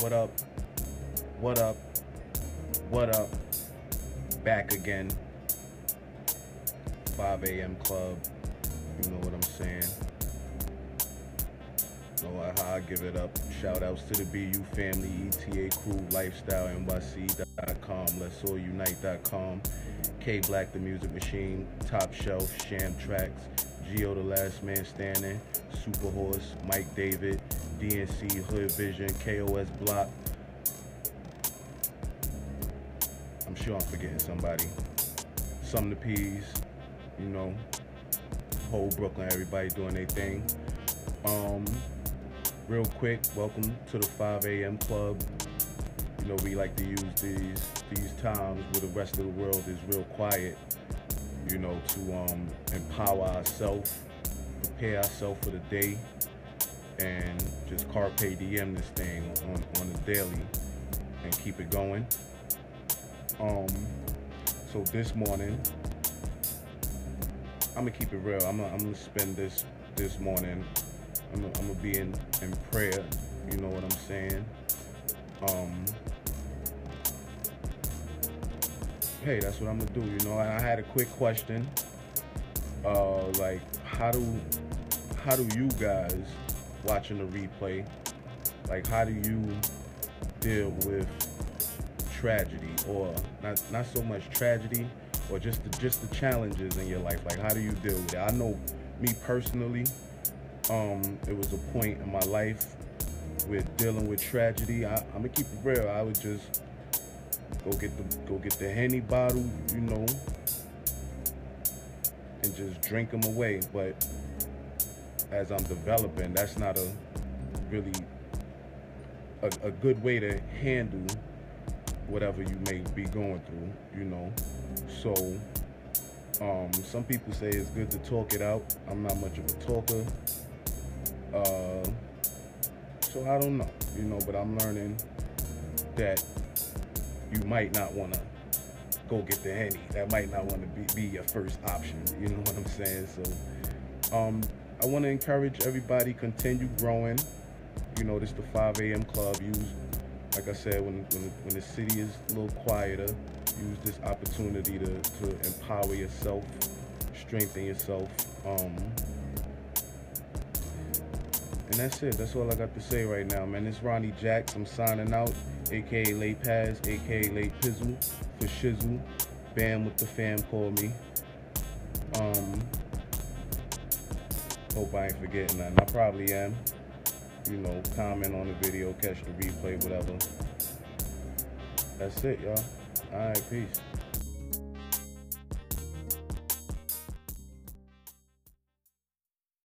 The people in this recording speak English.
What up? What up? What up? Back again. 5 a.m. club. You know what I'm saying? How I give it up. Shout outs to the BU family, ETA crew, lifestyle, NYC.com, let's all unite.com, K Black the Music Machine, Top Shelf, Sham Tracks, Geo the Last Man Standing, Super Horse, Mike David, DNC, Hood Vision, KOS Block. I'm sure I'm forgetting somebody. Some of the P's, you know, whole Brooklyn, everybody doing their thing. Um, real quick, welcome to the 5 a.m. club. You know, we like to use these these times where the rest of the world is real quiet, you know, to um, empower ourselves, prepare ourselves for the day, and carpe diem this thing on, on the daily and keep it going. Um, so this morning, I'm gonna keep it real. I'm gonna, I'm gonna spend this this morning. I'm gonna, I'm gonna be in, in prayer. You know what I'm saying? Um, hey, that's what I'm gonna do. You know, I, I had a quick question. Uh, like, how do how do you guys watching the replay? Like, how do you deal with tragedy, or not not so much tragedy, or just the, just the challenges in your life? Like, how do you deal with it? I know me personally, um, it was a point in my life with dealing with tragedy. I, I'm gonna keep it real. I would just go get the go get the henny bottle, you know, and just drink them away. But as I'm developing, that's not a really a, a good way to handle whatever you may be going through, you know. So um, some people say it's good to talk it out. I'm not much of a talker. Uh, so I don't know, you know, but I'm learning that you might not want to go get the henny. That might not want to be, be your first option. You know what I'm saying? So um, I want to encourage everybody continue growing. You know, this the 5 a.m. club. Use, like I said, when, when when the city is a little quieter, use this opportunity to to empower yourself, strengthen yourself. Um, and that's it. That's all I got to say right now, man. It's Ronnie Jacks. I'm signing out, aka Late Paz, aka Late Pizzle for Shizzle. Bam with the fam call me. Um, hope I ain't forgetting nothing. I probably am. You know, comment on the video, catch the replay, whatever. That's it, y'all. All right, peace.